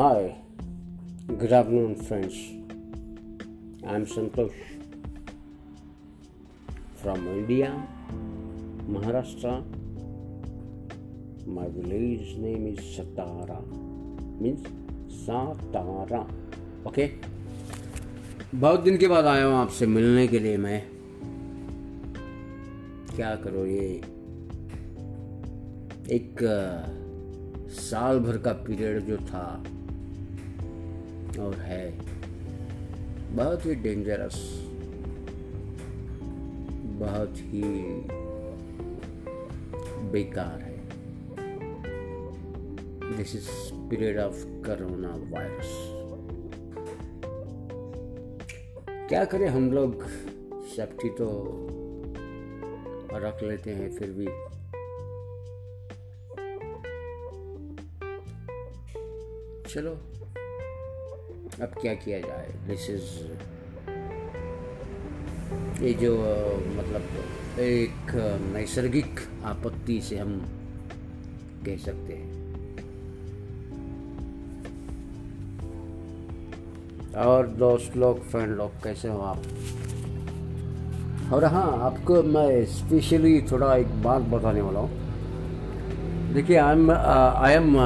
Hi, good afternoon, friends. I'm Santosh from India, Maharashtra. My village name is Satara, means Satara. Okay? बहुत दिन के बाद आया हूँ आपसे मिलने के लिए मैं क्या करो ये एक साल भर का पीरियड जो था और है। बहुत ही डेंजरस बहुत ही बेकार है। This is period of corona virus क्या करें हम लोग? सेफ्टी तो रख लेते हैं फिर भी। चलो। अब क्या किया जाए? दिस इज़ ये जो मतलब एक नैसर्गिक आपत्ति से हम कह सकते हैं। और दोस्त लोग फ्रेंड लोग, कैसे हो आप? और हाँ आपको मैं स्पेशली थोड़ा एक बात बताने वाला हूँ। देखिए I am I am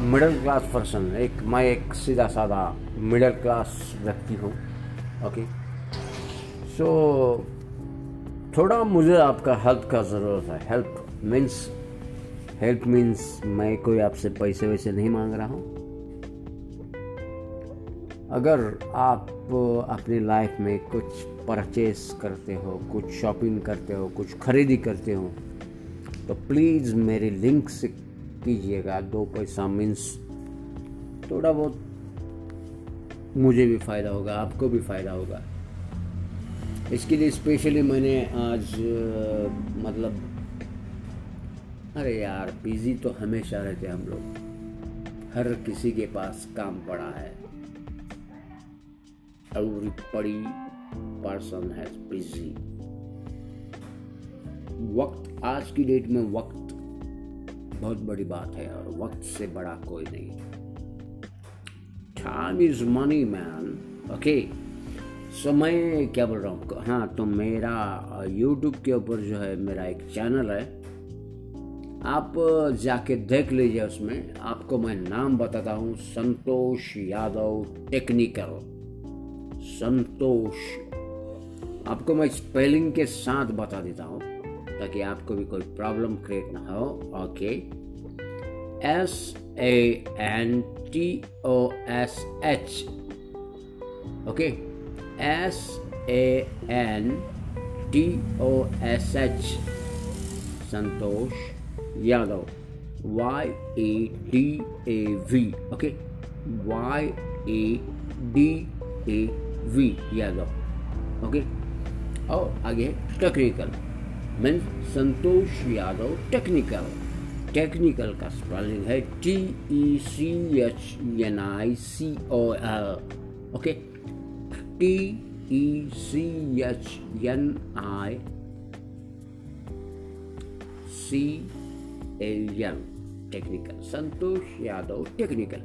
middle class person, एक, मैं एक सीधा साधा मिडिल क्लास व्यक्ति हूँ ओके सो थोड़ा मुझे आपका हेल्प का ज़रूरत है। हेल्प मीन्स हेल्प मीन्स मैं कोई आपसे पैसे वैसे नहीं मांग रहा हूँ। अगर आप अपनी लाइफ में कुछ परचेस करते हो, कुछ शॉपिंग करते हो, कुछ खरीदी करते हो तो प्लीज़ मेरे लिंक से कीजिएगा, दो पैसा मीन्स थोड़ा बहुत मुझे भी फ़ायदा होगा, आपको भी फ़ायदा होगा। इसके लिए स्पेशली मैंने आज मतलब अरे यार बिज़ी तो हमेशा रहते हम लोग। हर किसी के पास काम पड़ा है। everybody person has busy वक्त, आज की डेट में वक्त बहुत बड़ी बात है और वक्त से बड़ा कोई नहीं। Time is money man okay so मैं क्या बोल रहा हूँ? हाँ तो मेरा यूट्यूब के ऊपर जो है मेरा एक चैनल है। आप जाके देख लीजिए उसमें। आपको मैं नाम बताता हूँ। संतोष यादव टेक्निकल संतोष। आपको मैं स्पेलिंग के साथ बता देता हूँ। ताकि आपको भी कोई प्रॉब्लम क्रिएट ना हो okay S A N T O S H okay S A N T O S H Santosh Yadav Y A D A V okay Y A D A V Yadav okay और आगे technical means Santosh Yadav technical technical का spelling है T E C H N I C O L okay T E C H N I C L N technical Santosh Yadav technical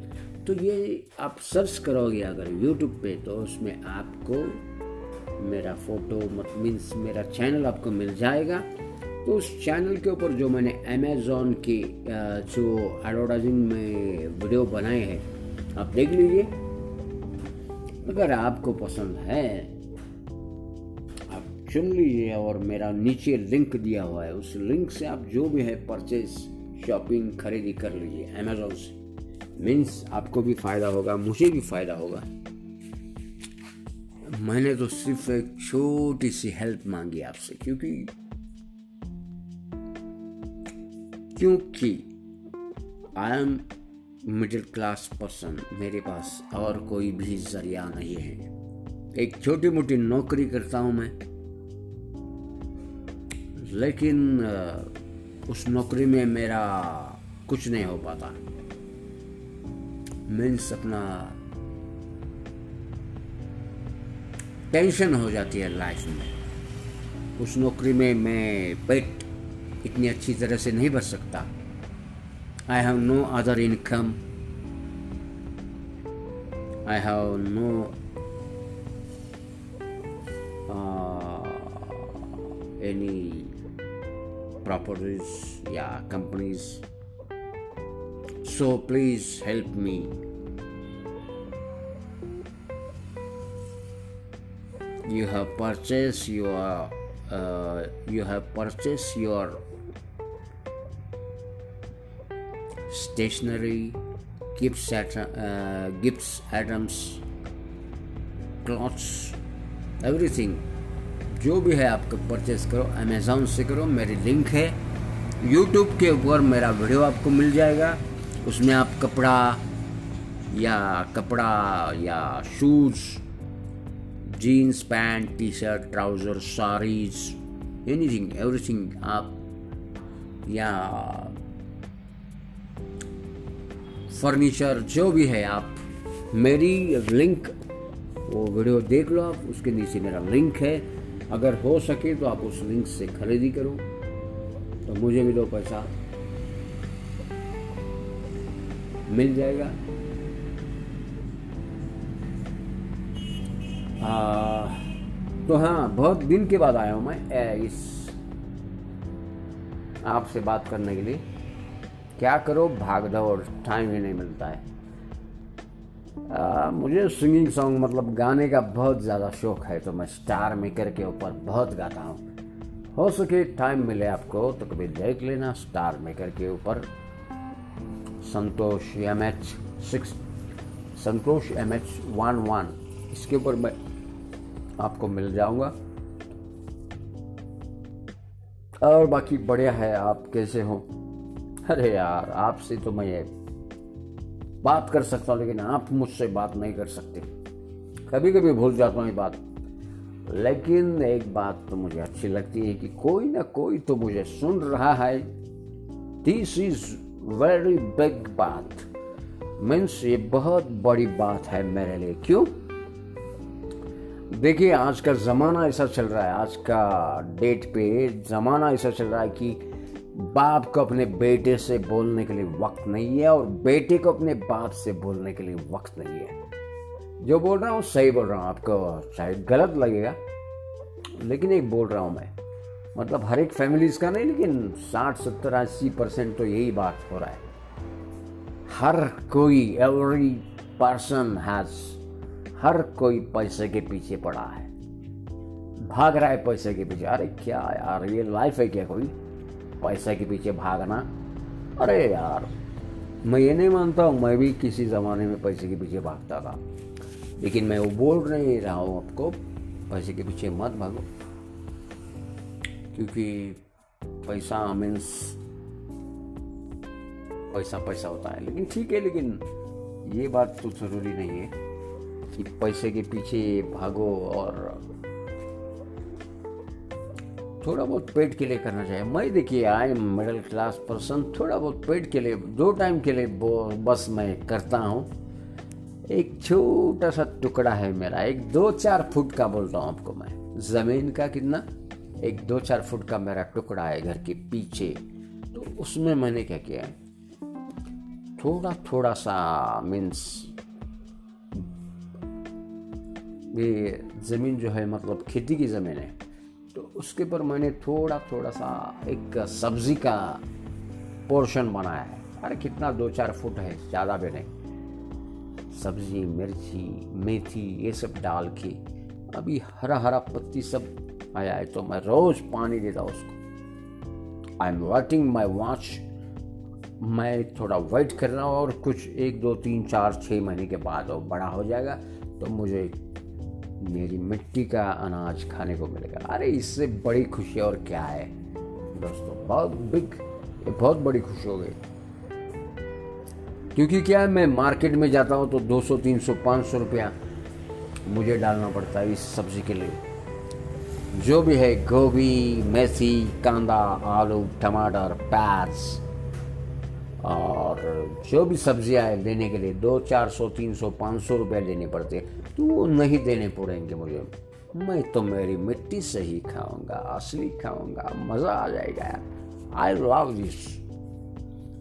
तो ये आप search करोगे अगर YouTube पे तो उसमें आपको मेरा फ़ोटो मीन्स मेरा चैनल आपको मिल जाएगा। तो उस चैनल के ऊपर जो मैंने अमेजोन की जो एडवर्टाइजिंग में वीडियो बनाए हैं, आप देख लीजिए। अगर आपको पसंद है, आप चुन लीजिए और मेरा नीचे लिंक दिया हुआ है, उस लिंक से आप जो भी है परचेज शॉपिंग खरीदी कर लीजिए अमेजोन से। मीन्स आपको भी फ़ायदा होगा, मुझे भी फ़ायदा होगा। मैंने तो सिर्फ़ एक छोटी सी हेल्प मांगी आपसे, क्योंकि क्योंकि I am middle class person मेरे पास और कोई भी ज़रिया नहीं है। एक छोटी मोटी नौकरी करता हूँ मैं। लेकिन उस नौकरी में मेरा कुछ नहीं हो पाता। मीन्स अपना टेंशन हो जाती है लाइफ में उस नौकरी में मैं पेट इतनी अच्छी तरह से नहीं भर सकता I have no other income I have no any properties, yeah, companies. So please help me. You have purchased your uh, you have purchased your stationery gifts at uh, gifts items clothes everything जो भी है आपको purchase करो Amazon से करो मेरी link है YouTube के ऊपर मेरा वीडियो आपको मिल जाएगा उसमें आप कपड़ा या कपड़ा या shoes jeans pant T shirt trouser saris anything everything आप या फर्नीचर जो भी है आप, मेरी लिंक वो वीडियो देख लो आप, उसके नीचे मेरा लिंक है। अगर हो सके तो आप उस लिंक से खरीदी करो। तो मुझे भी दो पैसा मिल जाएगा। आ, तो हाँ बहुत दिन के बाद आया हूँ मैं ए, इस आपसे बात करने के लिए। क्या करो भाग दौड़ टाइम ही नहीं मिलता है। आ, मुझे सिंगिंग सॉन्ग मतलब गाने का बहुत ज़्यादा शौक है तो मैं स्टार मेकर के ऊपर बहुत गाता हूँ। हो सके टाइम मिले आपको तो कभी देख लेना स्टार मेकर के ऊपर। Santosh M H six Santosh M H one one इसके ऊपर मैं आपको मिल जाऊँगा। और बाकी बढ़िया है, आप कैसे हो? अरे यार, आपसे तो मैं बात कर सकता हूँ, लेकिन आप मुझसे बात नहीं कर सकते। कभी कभी भूल जाता हूँ ये बात। लेकिन एक बात तो मुझे अच्छी लगती है कि कोई ना कोई तो मुझे सुन रहा है। दिस इज़ वेरी बिग बात। मीन्स ये बहुत बड़ी बात है मेरे लिए। क्यों? देखिए, आज का ज़माना ऐसा चल रहा है, आज का डेट पे ज़माना ऐसा चल रहा है कि बाप को अपने बेटे से बोलने के लिए वक्त नहीं है और बेटे को अपने बाप से बोलने के लिए वक्त नहीं है। जो बोल रहा हूँ, सही बोल रहा हूँ, आपको शायद गलत लगेगा, लेकिन एक बोल रहा हूँ मैं। मतलब हर एक फैमिलीज़ का नहीं, लेकिन साठ, सत्तर, अस्सी परसेंट तो यही बात हो रहा है। हर कोई एवरी पर्सन हैज़ हर कोई पैसे के पीछे पड़ा है। भाग रहा है पैसे के पीछे। अरे क्या यार, ये लाइफ है क्या कोई? पैसे के पीछे भागना? अरे यार, मैं ये नहीं मानता हूँ, मैं भी किसी ज़माने में पैसे के पीछे भागता था। लेकिन मैं वो बोल नहीं रहा हूँ आपको, पैसे के पीछे मत भागो। क्योंकि पैसा मीन्स पैसा पैसा होता है। लेकिन ठीक है, लेकिन ये बात तो ज़रूरी नहीं है। कि पैसे के पीछे भागो और थोड़ा बहुत पेट के लिए करना चाहिए। मैं देखिए I am middle class person थोड़ा बहुत पेट के लिए, दो टाइम के लिए बस मैं करता हूँ। एक छोटा सा टुकड़ा है मेरा, एक दो चार फुट का बोलता हूँ आपको मैं। ज़मीन का कितना? एक दो चार फुट का मेरा टुकड़ा है घर के पीछे। तो उसमें मैंने क्या किया? थोड़ा थोड़ा सा मीन्स ये ज़मीन जो है मतलब खेती की ज़मीन है तो उसके ऊपर मैंने थोड़ा थोड़ा सा एक सब्ज़ी का पोर्शन बनाया है। अरे कितना, दो चार फुट है, ज़्यादा भी नहीं। सब्ज़ी, मिर्ची, मेथी, ये सब डाल के अभी हरा हरा पत्ती सब आया है तो मैं रोज पानी देता हूँ उसको। I am waiting my watch मैं थोड़ा वेट कर रहा हूँ और कुछ एक, दो, तीन, चार छः महीने के बाद वो बड़ा हो जाएगा तो मुझे मेरी मिट्टी का अनाज खाने को मिलेगा। अरे, इससे बड़ी खुशी और क्या है? दोस्तों, बहुत बिग बहुत बड़ी खुशी हो गई। क्योंकि क्या है, मैं मार्केट में जाता हूँ तो 200 300 500 रुपया मुझे डालना पड़ता है इस सब्ज़ी के लिए। जो भी है, गोभी, मेथी, कांदा, आलू, टमाटर, प्याज, और जो भी सब्ज़ियाँ है लेने के लिए दो, चार सौ, तीन सौ, पाँच सौ रुपये लेने पड़ते तो नहीं देने पड़ेंगे मुझे। मैं तो मेरी मिट्टी से ही खाऊँगा, असली खाऊँगा। मज़ा आ जाएगा यार। आई लव दिस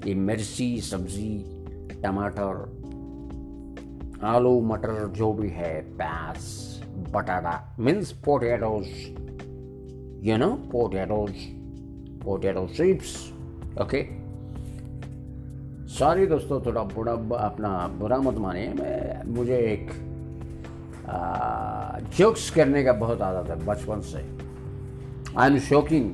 ये मिर्ची, सब्ज़ी, टमाटर, आलू, मटर, जो भी है, प्याज, बटाटा means potatoes you know potatoes potato chips okay sorry दोस्तों, थोड़ा बुरा, अपना बुरा मत मानिए। मैं, मुझे एक जोक्स करने का बहुत आदत है बचपन से। I am shocking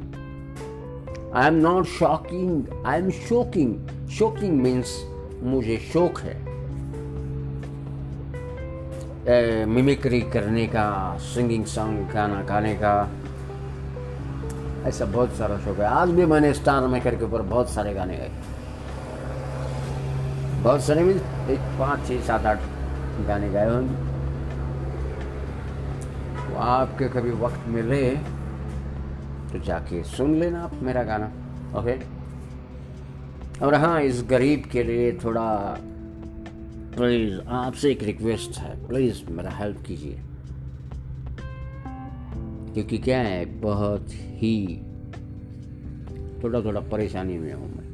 I am not shocking I am shocking shocking means मुझे शौक है। मिमिक्री करने का सिंगिंग सॉन्ग गाना गाने का, ऐसा बहुत सारा शौक है। आज भी मैंने स्टार मेकर के ऊपर बहुत सारे गाने गाए। बहुत सारे मीन एक पाँच, छः, सात, आठ गाने गाए होंगे। आपके कभी वक्त मिले तो जाके सुन लेना आप मेरा गाना ओके और हाँ इस गरीब के लिए थोड़ा प्लीज़ आपसे एक रिक्वेस्ट है प्लीज़ मेरा हेल्प कीजिए। क्योंकि क्या है, बहुत ही थोड़ा थोड़ा परेशानी में हूँ मैं।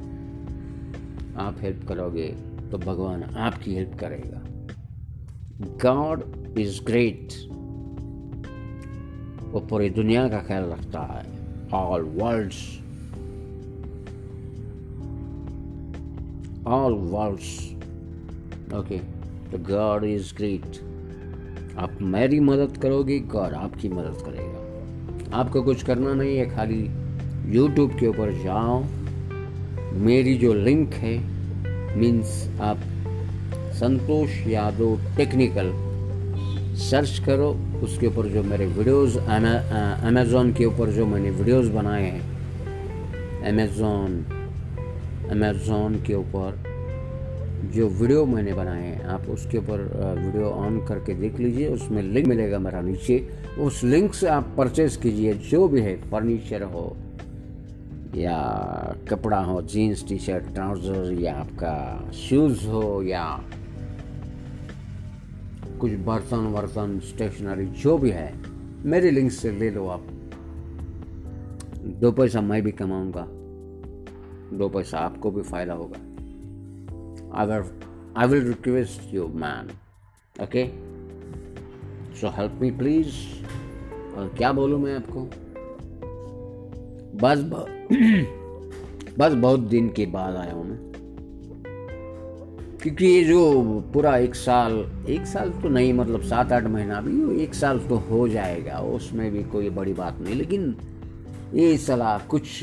आप हेल्प करोगे तो भगवान आपकी हेल्प करेगा। गॉड इज़ ग्रेट वो पूरी दुनिया का ख्याल रखता है। All worlds all worlds okay तो गॉड इज़ ग्रेट आप मेरी मदद करोगे गॉड आपकी मदद करेगा। आपको कुछ करना नहीं है, खाली यूट्यूब के ऊपर जाओ। मेरी जो लिंक है मीन्स आप संतोष यादव टेक्निकल सर्च करो, उसके ऊपर जो मेरे वीडियोस अमेज़ोन के ऊपर जो मैंने वीडियोस बनाए हैं अमेज़ोन अमेज़ोन के ऊपर जो वीडियो मैंने बनाए हैं, आप उसके ऊपर वीडियो ऑन करके देख लीजिए, उसमें लिंक मिलेगा मेरा नीचे। उस लिंक से आप परचेज़ कीजिए, जो भी है फर्नीचर हो, या कपड़ा हो जीन्स टी शर्ट ट्राउज़र या आपका शूज़ हो, या कुछ बर्तन वर्तन स्टेशनरी जो भी है, मेरे लिंक से ले लो आप। दो पैसा मैं भी कमाऊँगा। दो पैसा आपको भी फ़ायदा होगा। अगर I will request you man okay so help me please और क्या बोलूँ मैं आपको? बस बस बहुत दिन के बाद आया हूँ मैं। क्योंकि ये जो पूरा एक साल एक साल तो नहीं मतलब सात आठ महीना भी एक साल तो हो जाएगा, उसमें भी कोई बड़ी बात नहीं। लेकिन ये सलाह कुछ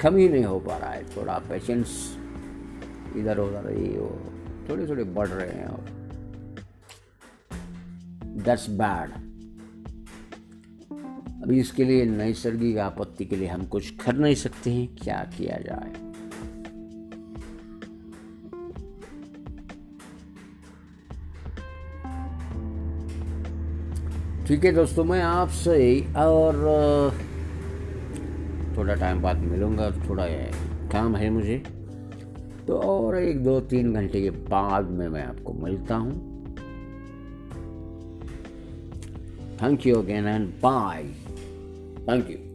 कम ही नहीं हो पा रहा है। थोड़ा पेशेंट्स इधर उधर ये वो थोड़े थोड़े बढ़ रहे हैं और दैट्स बैड अभी इसके लिए नैसर्गिक आपत्ति के लिए हम कुछ कर नहीं सकते हैं, क्या किया जाए? ठीक है दोस्तों, मैं आपसे और थोड़ा टाइम बाद मिलूँगा, थोड़ा काम है मुझे। तो और एक दो तीन घंटे के बाद में मैं आपको मिलता हूँ। Thank you again and bye thank you.